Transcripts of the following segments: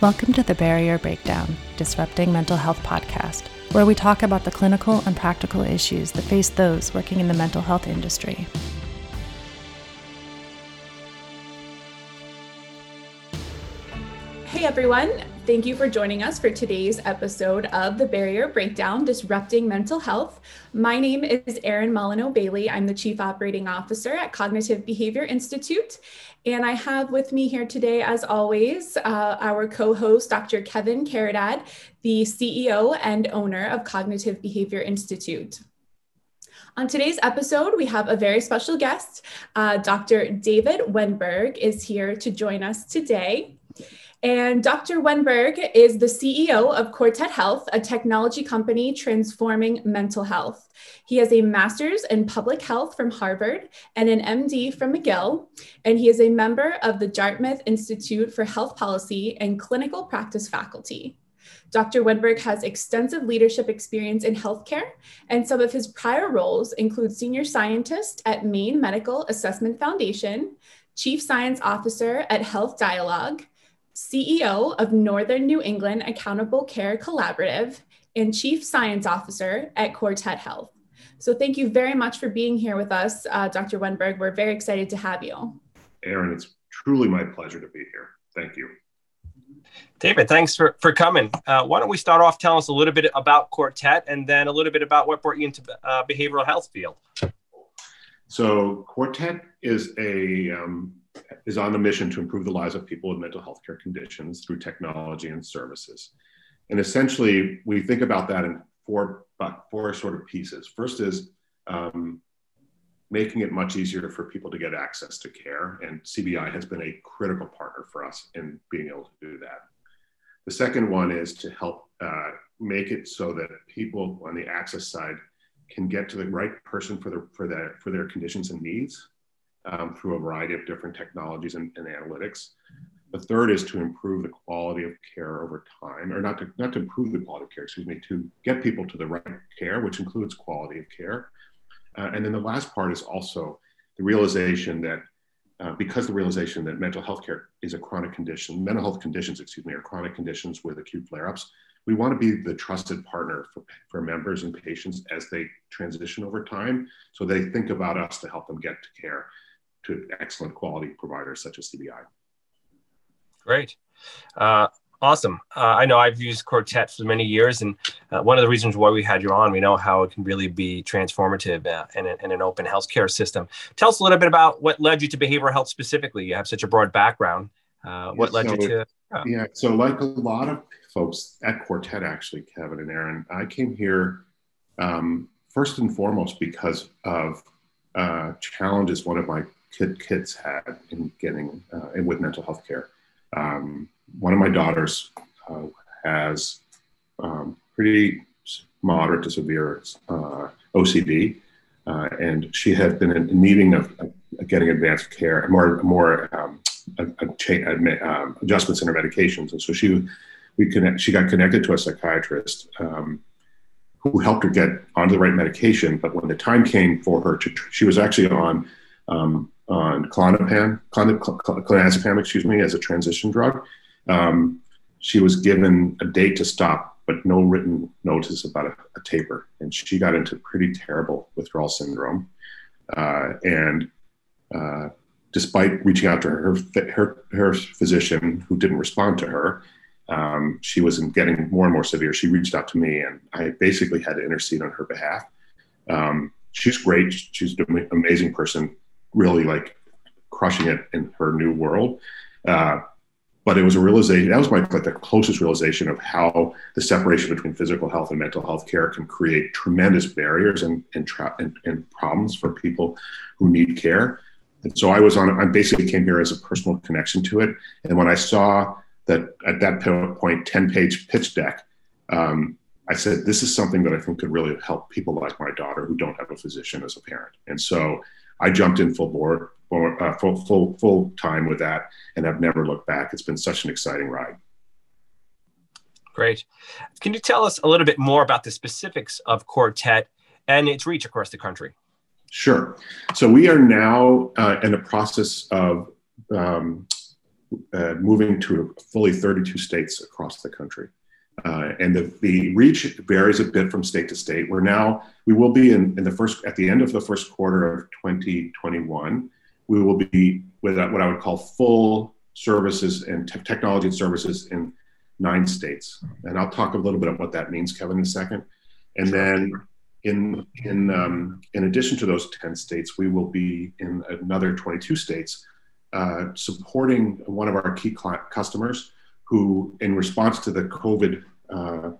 Welcome to the Barrier Breakdown Disrupting Mental Health podcast, where we talk about the clinical and practical issues that face those working in the mental health industry. Hey everyone, thank you for joining us for today's episode of the Barrier Breakdown Disrupting Mental Health. My name is Erin Molyneux Bailey. I'm the Chief Operating Officer at Cognitive Behavior Institute, and I have with me here today, as always, uh, our co host, Dr. Kevin Caridad, the CEO and owner of Cognitive Behavior Institute. On today's episode, we have a very special guest. Uh, Dr. David Wennberg is here to join us today. And Dr. Wennberg is the CEO of Quartet Health, a technology company transforming mental health. He has a master's in public health from Harvard and an MD from McGill, and he is a member of the Dartmouth Institute for Health Policy and Clinical Practice faculty. Dr. Wennberg has extensive leadership experience in healthcare, and some of his prior roles include senior scientist at Maine Medical Assessment Foundation, chief science officer at Health Dialogue, CEO of Northern New England Accountable Care Collaborative, and Chief Science Officer at Quartet Health. So thank you very much for being here with us, uh, Dr. Wennberg. We're very excited to have you. Erin, it's truly my pleasure to be here. Thank you. David, thanks for, for coming. Uh, why don't we start off telling us a little bit about Quartet and then a little bit about what brought you into uh, behavioral health field? So Quartet is a um, is on a mission to improve the lives of people with mental health care conditions through technology and services. And essentially, we think about that in four, four sort of pieces. First is um, making it much easier for people to get access to care. And CBI has been a critical partner for us in being able to do that. The second one is to help uh, make it so that people on the access side can get to the right person for their, for, their, for their conditions and needs um, through a variety of different technologies and, and, analytics. The third is to improve the quality of care over time, or not to, not to improve the quality of care, excuse me, to get people to the right care, which includes quality of care. Uh, and then the last part is also the realization that uh, because the realization that mental health care is a chronic condition, mental health conditions, excuse me, are chronic conditions with acute flare-ups, we want to be the trusted partner for, for members and patients as they transition over time. So they think about us to help them get to care to excellent quality providers such as CBI. Great. Uh, awesome. Uh, I know I've used Quartet for many years, and uh, one of the reasons why we had you on, we know how it can really be transformative uh, in, a, in, an open healthcare system. Tell us a little bit about what led you to behavioral health specifically. You have such a broad background. Uh, what led so, you to? Yeah, so like a lot of folks at Quartet, actually, Kevin and Erin, I came here um, first and foremost because of uh, challenges one of my kid, kids had in getting uh, with mental health care. Um, one of my daughters uh, has um, pretty moderate to severe uh, OCD, uh, and she had been in needing of, of, getting advanced care, more more um, a, a cha- um, adjustments in her medications, and so she we connect, she got connected to a psychiatrist um, who helped her get onto the right medication. But when the time came for her to, she was actually on um, on Klonopin, clonazepam, excuse me, as a transition drug. Um, she was given a date to stop, but no written notice about a, a taper, and she got into pretty terrible withdrawal syndrome. Uh, and uh, despite reaching out to her, her, her physician, who didn't respond to her, um, she was getting more and more severe. She reached out to me, and I basically had to intercede on her behalf. Um, she's great. She's an amazing person really like crushing it in her new world. Uh, but it was a realization that was my like the closest realization of how the separation between physical health and mental health care can create tremendous barriers and and, tra- and, and problems for people who need care. And so I was on. I basically came here as a personal connection to it. And when I saw that at that point, ten page pitch deck. Um, I said, this is something that I think could really help people like my daughter who don't have a physician as a parent. And so I jumped in full board, uh, full, full, full time with that, and I've never looked back. It's been such an exciting ride. Great. Can you tell us a little bit more about the specifics of Quartet and its reach across the country? Sure. So we are now uh, in the process of um, uh, moving to fully 32 states across the country. Uh, and the, the reach varies a bit from state to state. We're now, we will be in, in the first, at the end of the first quarter of 2021, we will be with what I would call full services and te- technology and services in nine states. And I'll talk a little bit about what that means, Kevin, in a second. And then in, in, um, in addition to those 10 states, we will be in another 22 states uh, supporting one of our key customers who, in response to the COVID uh,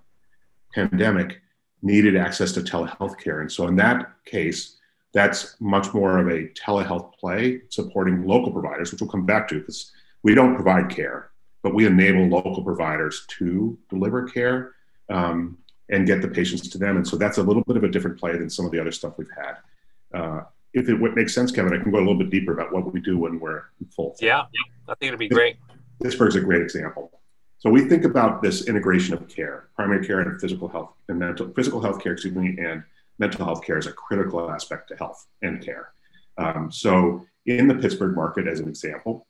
pandemic, needed access to telehealth care. And so, in that case, that's much more of a telehealth play supporting local providers, which we'll come back to because we don't provide care, but we enable local providers to deliver care um, and get the patients to them. And so that's a little bit of a different play than some of the other stuff we've had. Uh, if it makes sense, Kevin, I can go a little bit deeper about what we do when we're full. Yeah, I think it'd be great. Pittsburgh's a great example. So we think about this integration of care, primary care and physical health and mental physical health care, excuse me, and mental health care is a critical aspect to health and care. Um, so in the Pittsburgh market, as an example,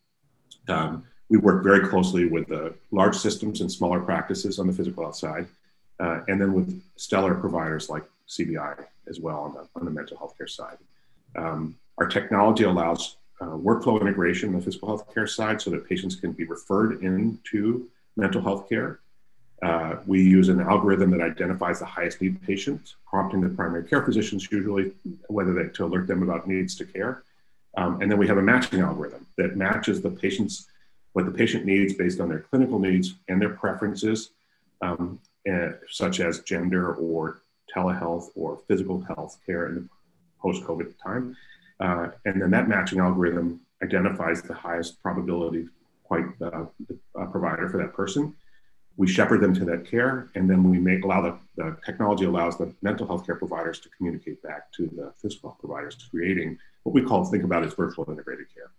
um, we work very closely with the large systems and smaller practices on the physical health side, uh, and then with stellar providers like CBI as well on the, on the mental health care side. Um, our technology allows uh, workflow integration on the physical health care side so that patients can be referred into mental health care. Uh, we use an algorithm that identifies the highest need patients, prompting the primary care physicians usually whether they to alert them about needs to care. Um, and then we have a matching algorithm that matches the patient's what the patient needs based on their clinical needs and their preferences, um, and, such as gender or telehealth or physical health care in the post-COVID time. Uh, and then that matching algorithm identifies the highest probability quite uh, provider for that person. We shepherd them to that care, and then we make allow the, the technology allows the mental health care providers to communicate back to the physical providers, creating what we call think about as virtual integrated care.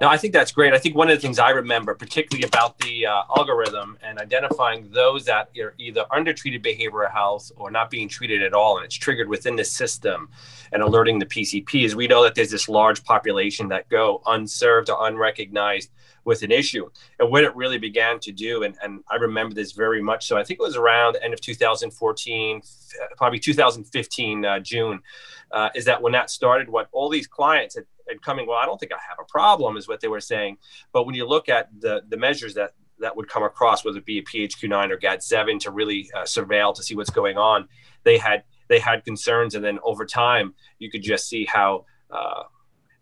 No, I think that's great. I think one of the things I remember, particularly about the uh, algorithm and identifying those that are either undertreated behavioral health or not being treated at all, and it's triggered within the system, and alerting the PCP is we know that there's this large population that go unserved or unrecognized with an issue. And what it really began to do, and, and I remember this very much so, I think it was around the end of 2014, probably 2015, uh, June, uh, is that when that started, what all these clients had and coming, well, I don't think I have a problem, is what they were saying. But when you look at the the measures that that would come across, whether it be a PHQ9 or GAD7, to really uh, surveil to see what's going on, they had they had concerns, and then over time, you could just see how. Uh,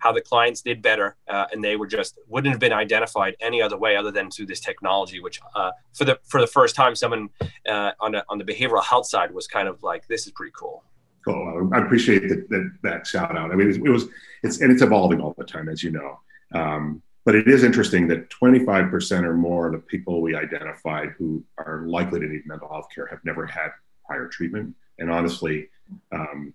how the clients did better, uh, and they were just wouldn't have been identified any other way other than through this technology. Which, uh, for the for the first time, someone uh, on the on the behavioral health side was kind of like, "This is pretty cool." Cool. I appreciate that, that, that shout out. I mean, it was, it was, it's and it's evolving all the time, as you know. Um, but it is interesting that 25% or more of the people we identified who are likely to need mental health care have never had prior treatment, and honestly, um,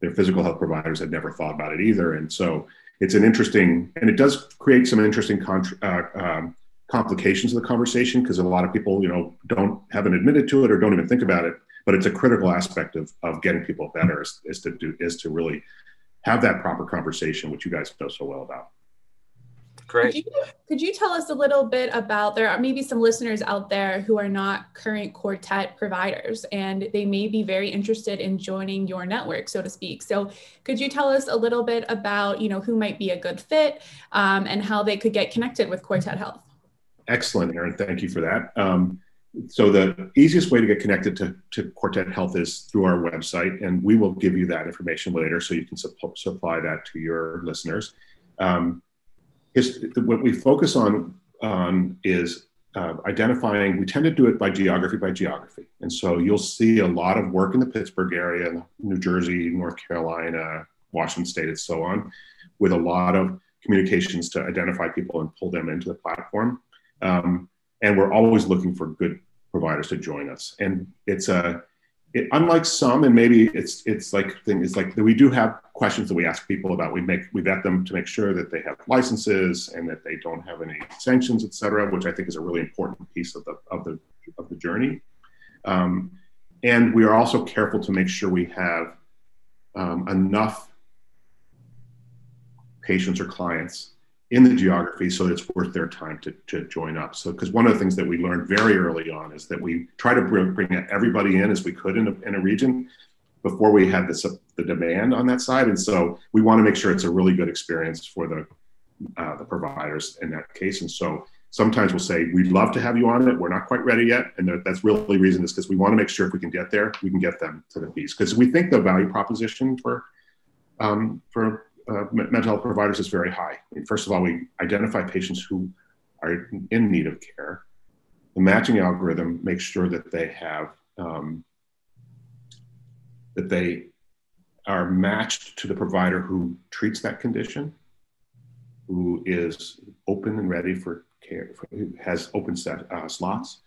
their physical health providers had never thought about it either. And so it's an interesting, and it does create some interesting contra- uh, um, complications of the conversation because a lot of people, you know, don't haven't admitted to it or don't even think about it but it's a critical aspect of, of getting people better is, is to do is to really have that proper conversation which you guys know so well about Great. Could you, could you, tell us a little bit about there are maybe some listeners out there who are not current quartet providers and they may be very interested in joining your network, so to speak. So could you tell us a little bit about you know who might be a good fit um, and how they could get connected with Quartet Health? Excellent, Erin. Thank you for that. Um, so the easiest way to get connected to, to Quartet Health is through our website, and we will give you that information later so you can su- supply that to your listeners. Um, what we focus on, on is uh, identifying, we tend to do it by geography by geography. And so you'll see a lot of work in the Pittsburgh area, New Jersey, North Carolina, Washington State, and so on, with a lot of communications to identify people and pull them into the platform. Um, and we're always looking for good providers to join us. And it's a it, unlike some, and maybe it's it's like thing is like we do have questions that we ask people about. We make we vet them to make sure that they have licenses and that they don't have any sanctions, et cetera, which I think is a really important piece of the of the of the journey. Um, and we are also careful to make sure we have um, enough patients or clients in the geography so it's worth their time to, to join up. So, because one of the things that we learned very early on is that we try to bring, bring everybody in as we could in a, in a region before we had this, the demand on that side. And so we want to make sure it's a really good experience for the, uh, the providers in that case. And so sometimes we'll say, we'd love to have you on it. We're not quite ready yet. And that's really the reason is because we want to make sure if we can get there, we can get them to the piece. Because we think the value proposition for, um, for uh, mental health providers is very high. First of all, we identify patients who are in need of care. The matching algorithm makes sure that they have um, that they are matched to the provider who treats that condition, who is open and ready for care, who has open set uh, slots.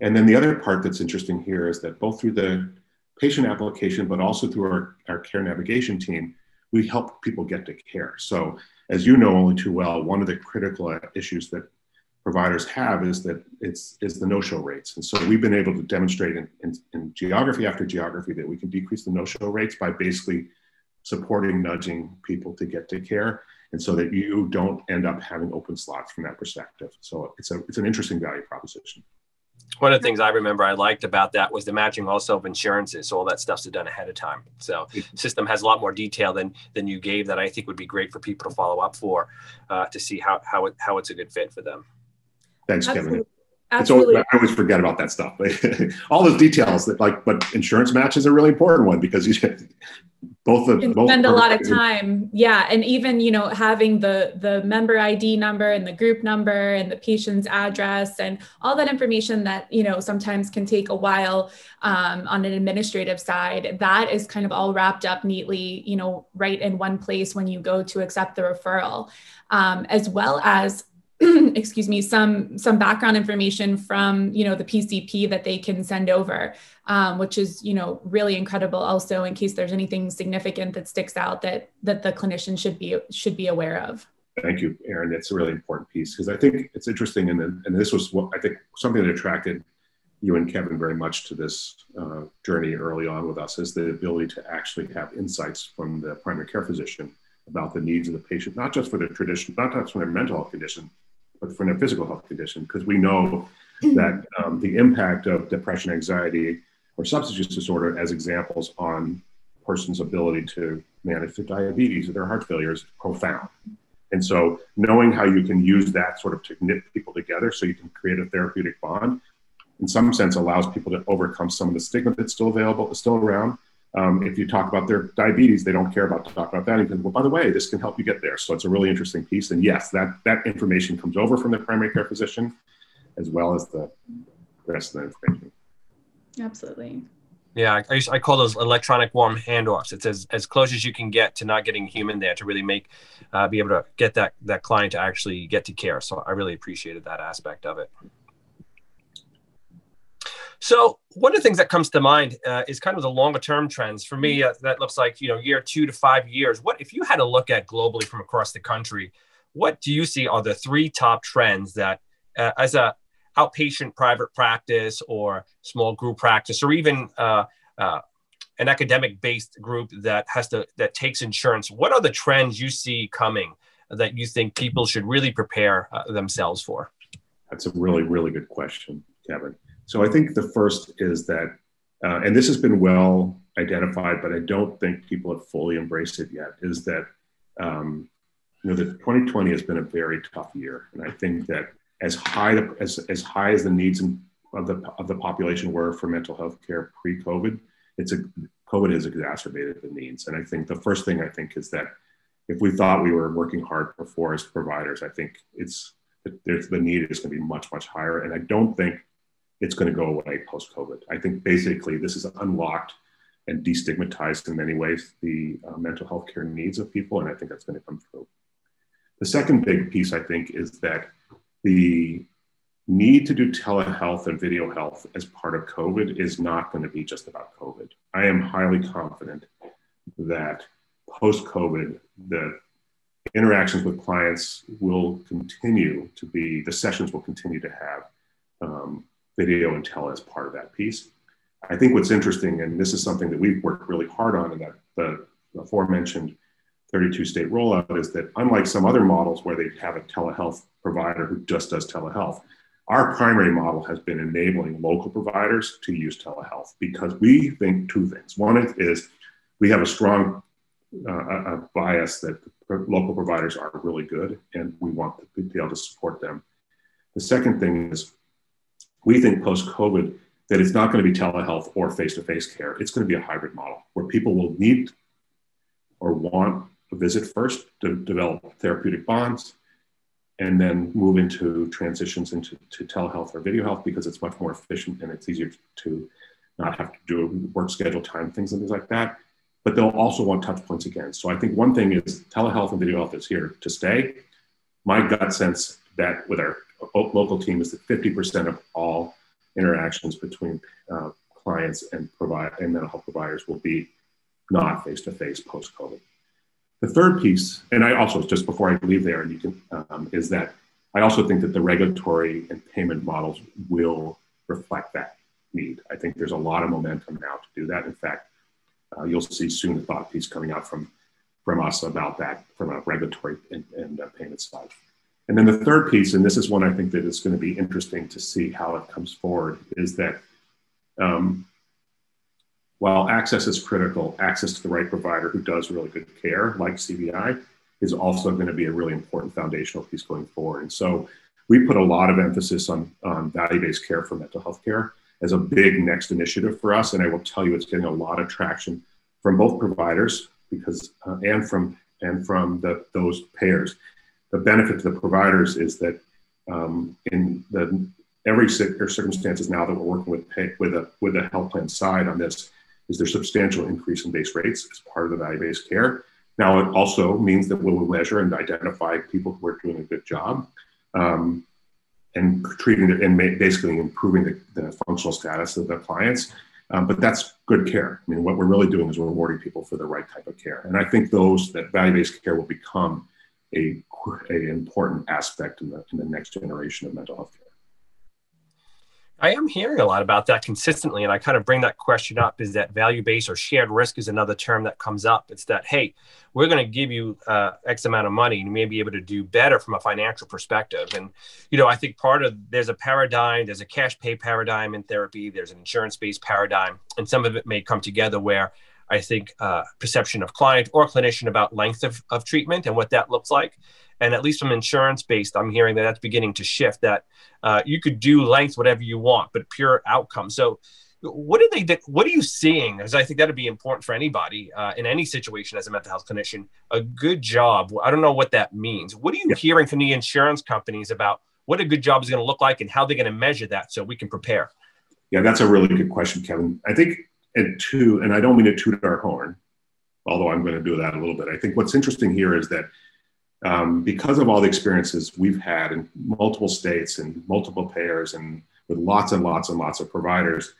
And then the other part that's interesting here is that both through the patient application, but also through our, our care navigation team, we help people get to care. So, as you know only too well, one of the critical issues that providers have is that it's is the no-show rates. And so we've been able to demonstrate in, in, in geography after geography that we can decrease the no-show rates by basically supporting nudging people to get to care and so that you don't end up having open slots from that perspective. So it's a it's an interesting value proposition one of the things I remember I liked about that was the matching also of insurances. So all that stuff's done ahead of time. So system has a lot more detail than than you gave that I think would be great for people to follow up for uh, to see how how it how it's a good fit for them. Thanks, Absolutely. Kevin. Absolutely. Always, I always forget about that stuff. all those details that like, but insurance match is a really important one because you both the both spend a lot of time yeah and even you know having the the member id number and the group number and the patient's address and all that information that you know sometimes can take a while um, on an administrative side that is kind of all wrapped up neatly you know right in one place when you go to accept the referral. Um, as well as excuse me some some background information from you know the pcp that they can send over um, which is you know really incredible also in case there's anything significant that sticks out that that the clinician should be should be aware of. Thank you erin that's a really important piece because i think it's interesting and, and this was what i think something that attracted you and kevin very much to this uh, journey early on with us is the ability to actually have insights from the primary care physician about the needs of the patient not just for their tradition not just for their mental health condition but for their physical health condition, because we know that um, the impact of depression, anxiety, or substance use disorder as examples on a person's ability to manage their diabetes or their heart failure is profound. And so knowing how you can use that sort of to knit people together so you can create a therapeutic bond in some sense allows people to overcome some of the stigma that's still available, still around, um, if you talk about their diabetes, they don't care about to talk about that. And well, by the way, this can help you get there. So it's a really interesting piece. And yes, that that information comes over from the primary care physician, as well as the rest of the information. Absolutely. Yeah, I, I call those electronic warm handoffs. It's as, as close as you can get to not getting human there to really make, uh, be able to get that that client to actually get to care. So I really appreciated that aspect of it. So one of the things that comes to mind uh, is kind of the longer term trends. For me, uh, that looks like you know year two to five years. What if you had to look at globally from across the country? What do you see are the three top trends that, uh, as a outpatient private practice or small group practice, or even uh, uh, an academic based group that has to that takes insurance? What are the trends you see coming that you think people should really prepare uh, themselves for? That's a really really good question, Kevin. So I think the first is that, uh, and this has been well identified, but I don't think people have fully embraced it yet, is that, um, you know, the 2020 has been a very tough year. And I think that as high as, as high as the needs of the, of the population were for mental health care pre-COVID, it's a, COVID has exacerbated the needs. And I think the first thing I think is that if we thought we were working hard before as providers, I think it's, the need is going to be much, much higher. And I don't think it's going to go away post COVID. I think basically this has unlocked and destigmatized in many ways the uh, mental health care needs of people, and I think that's going to come through. The second big piece, I think, is that the need to do telehealth and video health as part of COVID is not going to be just about COVID. I am highly confident that post COVID, the interactions with clients will continue to be, the sessions will continue to have um, video and tele as part of that piece. I think what's interesting, and this is something that we've worked really hard on, in that the aforementioned 32 state rollout is that unlike some other models where they have a telehealth provider who just does telehealth, our primary model has been enabling local providers to use telehealth because we think two things. One is we have a strong uh, a bias that local providers are really good and we want to be able to support them. The second thing is we think post COVID that it's not going to be telehealth or face to face care. It's going to be a hybrid model where people will need or want a visit first to develop therapeutic bonds and then move into transitions into to telehealth or video health because it's much more efficient and it's easier to not have to do work schedule time things and things like that. But they'll also want touch points again. So I think one thing is telehealth and video health is here to stay. My gut sense that with our local team is that 50% of all interactions between uh, clients and provide and mental health providers will be not face to face post COVID. The third piece, and I also just before I leave there, and you can, um, is that I also think that the regulatory and payment models will reflect that need. I think there's a lot of momentum now to do that. In fact, uh, you'll see soon a thought piece coming out from from us about that from a regulatory and, and uh, payment side. And then the third piece, and this is one I think that is going to be interesting to see how it comes forward, is that um, while access is critical, access to the right provider who does really good care, like CBI, is also going to be a really important foundational piece going forward. And so we put a lot of emphasis on, on value-based care for mental health care as a big next initiative for us. And I will tell you, it's getting a lot of traction from both providers because uh, and from and from the, those payers the benefit to the providers is that um, in the every circumstances now that we're working with pay, with a with a health plan side on this is there substantial increase in base rates as part of the value-based care. Now it also means that we will measure and identify people who are doing a good job um, and treating it and basically improving the, the, functional status of the clients. Um, but that's good care. I mean, what we're really doing is rewarding people for the right type of care. And I think those that value-based care will become a, a important aspect in the, in the next generation of mental health care. I am hearing a lot about that consistently, and I kind of bring that question up: is that value-based or shared risk is another term that comes up. It's that hey, we're going to give you uh, X amount of money, and you may be able to do better from a financial perspective. And you know, I think part of there's a paradigm, there's a cash pay paradigm in therapy, there's an insurance-based paradigm, and some of it may come together where I think, uh, perception of client or clinician about length of, of treatment and what that looks like. And at least from insurance based, I'm hearing that that's beginning to shift that uh, you could do length whatever you want, but pure outcome. So, what are they? What are you seeing? Because I think that'd be important for anybody uh, in any situation as a mental health clinician. A good job. I don't know what that means. What are you yeah. hearing from the insurance companies about what a good job is going to look like and how they're going to measure that so we can prepare? Yeah, that's a really good question, Kevin. I think and two, and I don't mean to toot our horn, although I'm going to do that a little bit. I think what's interesting here is that um, because of all the experiences we've had in multiple states and multiple payers and with lots and lots and lots of providers,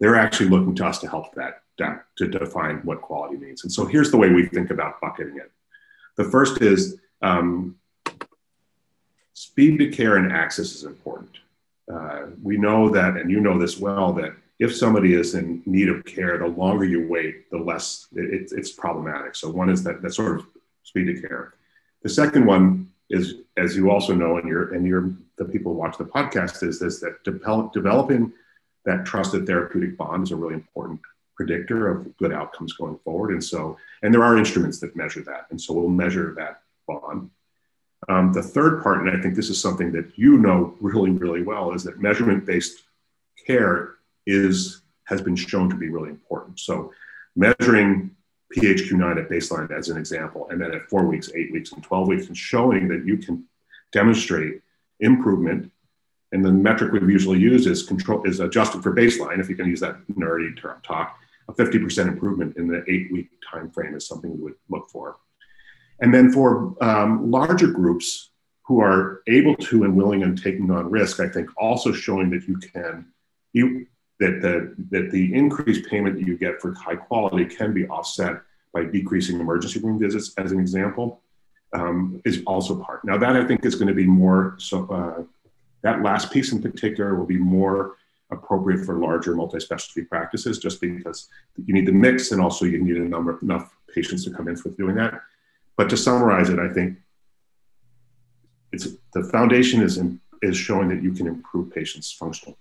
they're actually looking to us to help that, that to define what quality means. And so here's the way we think about bucketing it. The first is um, speed to care and access is important. Uh, we know that, and you know this well, that if somebody is in need of care, the longer you wait, the less it, it's problematic. So one is that that sort of speed of care. The second one is, as you also know, and you're and you're the people who watch the podcast, is this that develop, developing that trusted therapeutic bond is a really important predictor of good outcomes going forward. And so, and there are instruments that measure that. And so we'll measure that bond. Um, the third part, and I think this is something that you know really, really well, is that measurement based care is has been shown to be really important. So measuring PHQ-9 at baseline as an example, and then at four weeks, eight weeks, and 12 weeks, and showing that you can demonstrate improvement. And the metric we've usually use is control is adjusted for baseline, if you can use that nerdy term talk. A 50% improvement in the eight-week time frame is something we would look for. And then for um, larger groups who are able to and willing and taking on risk, I think also showing that you can you that the, that the increased payment that you get for high quality can be offset by decreasing emergency room visits, as an example, um, is also part. Now, that I think is going to be more so. Uh, that last piece in particular will be more appropriate for larger multi-specialty practices, just because you need the mix, and also you need a number enough patients to come in for doing that. but to summarize it, I think it's the foundation is in, is showing that you can improve patients' functional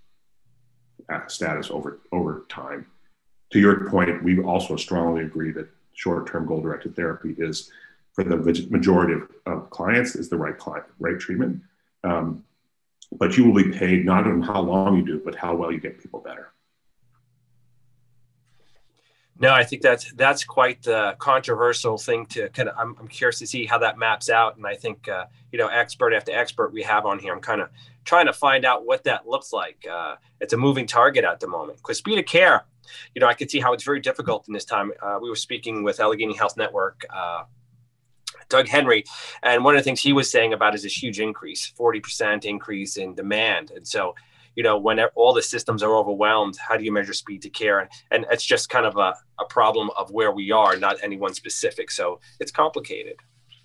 status over over time. To your point, we also strongly agree that short-term goal-directed therapy is, for the majority of, of clients, is the right client, right treatment. Um, but you will be paid not on how long you do, but how well you get people better. No, I think that's that's quite the controversial thing to kind of. I'm, I'm curious to see how that maps out, and I think uh, you know, expert after expert we have on here. I'm kind of trying to find out what that looks like. Uh, it's a moving target at the moment because speed of care. You know, I could see how it's very difficult in this time. Uh, we were speaking with Allegheny Health Network. Uh, Doug Henry, and one of the things he was saying about is this huge increase, 40% increase in demand. And so you know, when all the systems are overwhelmed, how do you measure speed to care? And, and it's just kind of a, a problem of where we are, not any one specific. So it's complicated.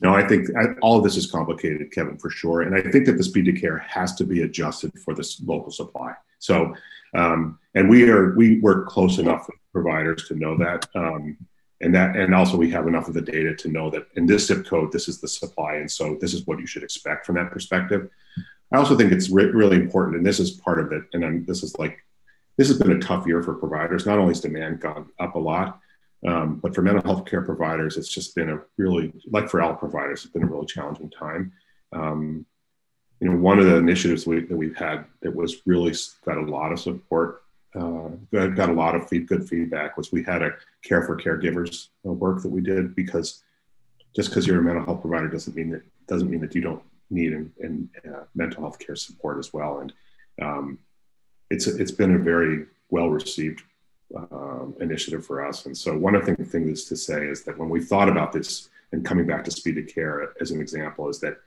No, I think I, all of this is complicated, Kevin, for sure. And I think that the speed to care has to be adjusted for this local supply. So, um, and we are we work close enough with providers to know that, um, and that, and also we have enough of the data to know that in this zip code, this is the supply, and so this is what you should expect from that perspective. I also think it's re- really important, and this is part of it. And I'm, this is like, this has been a tough year for providers. Not only has demand gone up a lot, um, but for mental health care providers, it's just been a really, like for all providers, it's been a really challenging time. Um, you know, one of the initiatives we, that we've had that was really got a lot of support, uh, got a lot of feed, good feedback was we had a care for caregivers uh, work that we did because just because you're a mental health provider doesn't mean that doesn't mean that you don't need and, in uh, mental health care support as well. And um, it's it's been a very well received um, initiative for us. And so one of the things to say is that when we thought about this and coming back to speed of care as an example is that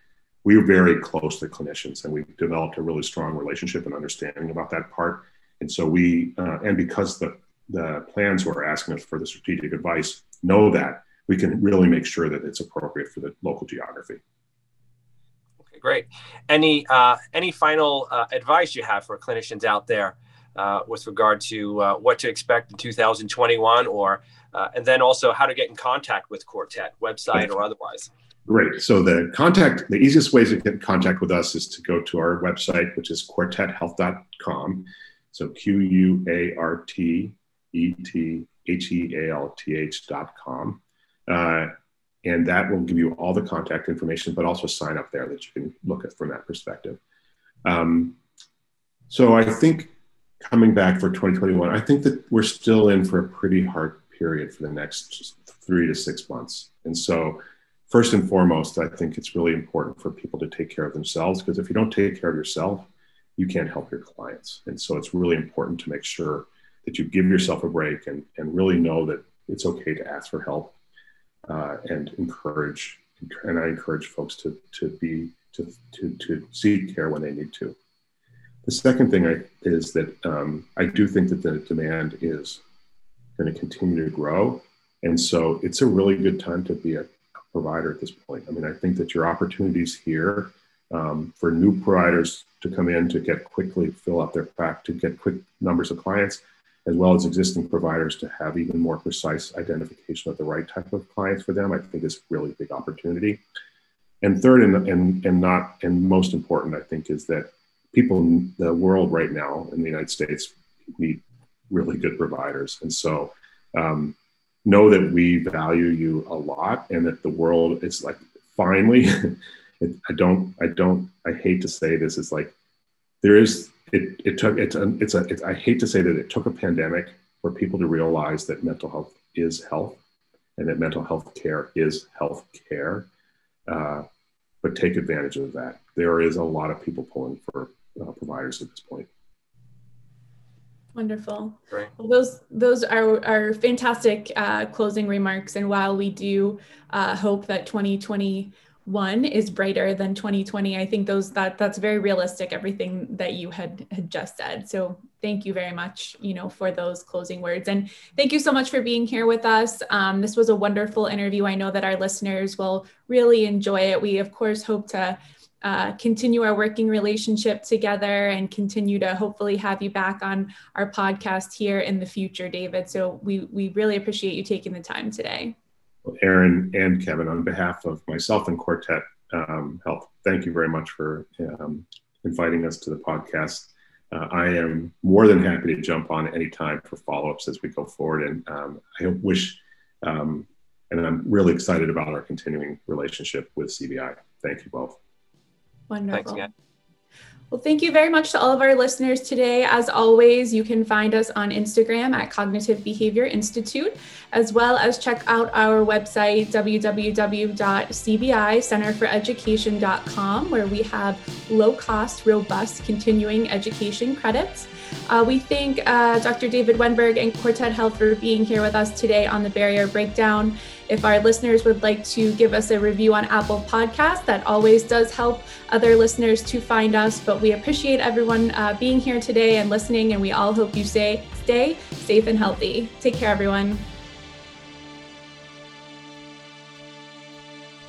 we were very close to clinicians and we've developed a really strong relationship and understanding about that part. And so we, uh, and because the, the plans who are asking us for the strategic advice know that, we can really make sure that it's appropriate for the local geography great. Any uh, any final uh, advice you have for clinicians out there uh, with regard to uh, what to expect in 2021, or uh, and then also how to get in contact with Quartet, website or otherwise? Great. So the contact, the easiest ways to get in contact with us is to go to our website, which is quartethealth.com. So Q U A R T E T H E A L T H dot com. Uh, and that will give you all the contact information, but also sign up there that you can look at from that perspective. Um, so I think coming back for 2021, I think that we're still in for a pretty hard period for the next three to six months. And so, first and foremost, I think it's really important for people to take care of themselves because if you don't take care of yourself, you can't help your clients. And so, it's really important to make sure that you give yourself a break and, and really know that it's okay to ask for help uh, and encourage and I encourage folks to to be to, to to seek care when they need to. The second thing I, is that um, I do think that the demand is going to continue to grow, and so it's a really good time to be a provider at this point. I mean, I think that your opportunities here um, for new providers to come in to get quickly fill up their pack to get quick numbers of clients as well as existing providers to have even more precise identification of the right type of clients for them, I think is really big opportunity. And third, and, and, and not and most important, I think, is that people in the world right now in the United States need really good providers. And so um, know that we value you a lot and that the world is like finally, I don't, I don't, I hate to say this, it's like there is it, it took it's a, it's a it's, I hate to say that it took a pandemic for people to realize that mental health is health and that mental health care is health care. Uh, but take advantage of that. There is a lot of people pulling for uh, providers at this point. Wonderful. Great. Well, those those are are fantastic uh, closing remarks. And while we do uh, hope that 2020 one is brighter than 2020 i think those that that's very realistic everything that you had had just said. So thank you very much you know for those closing words. And thank you so much for being here with us. Um, this was a wonderful interview. I know that our listeners will really enjoy it. We of course hope to uh, continue our working relationship together and continue to hopefully have you back on our podcast here in the future david. So we we really appreciate you taking the time today Erin and Kevin, on behalf of myself and Quartet um, Health, thank you very much for um, inviting us to the podcast. Uh, I am more than happy to jump on any time for follow ups as we go forward. And um, I wish, um, and I'm really excited about our continuing relationship with CBI. Thank you both. Wonderful. Thanks again. Well, thank you very much to all of our listeners today. As always, you can find us on Instagram at Cognitive Behavior Institute, as well as check out our website, www.cbicenterforeducation.com, where we have low cost, robust continuing education credits. Uh, we thank uh, Dr. David Wennberg and Quartet Health for being here with us today on the barrier breakdown. If our listeners would like to give us a review on Apple Podcast, that always does help other listeners to find us. But we appreciate everyone uh, being here today and listening, and we all hope you stay, stay safe and healthy. Take care, everyone.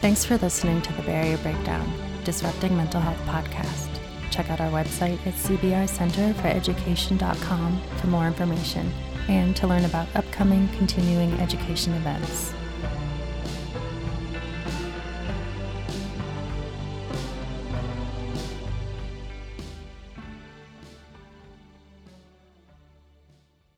Thanks for listening to the Barrier Breakdown, Disrupting Mental Health podcast. Check out our website at cbicenterforeducation.com for more information and to learn about upcoming continuing education events.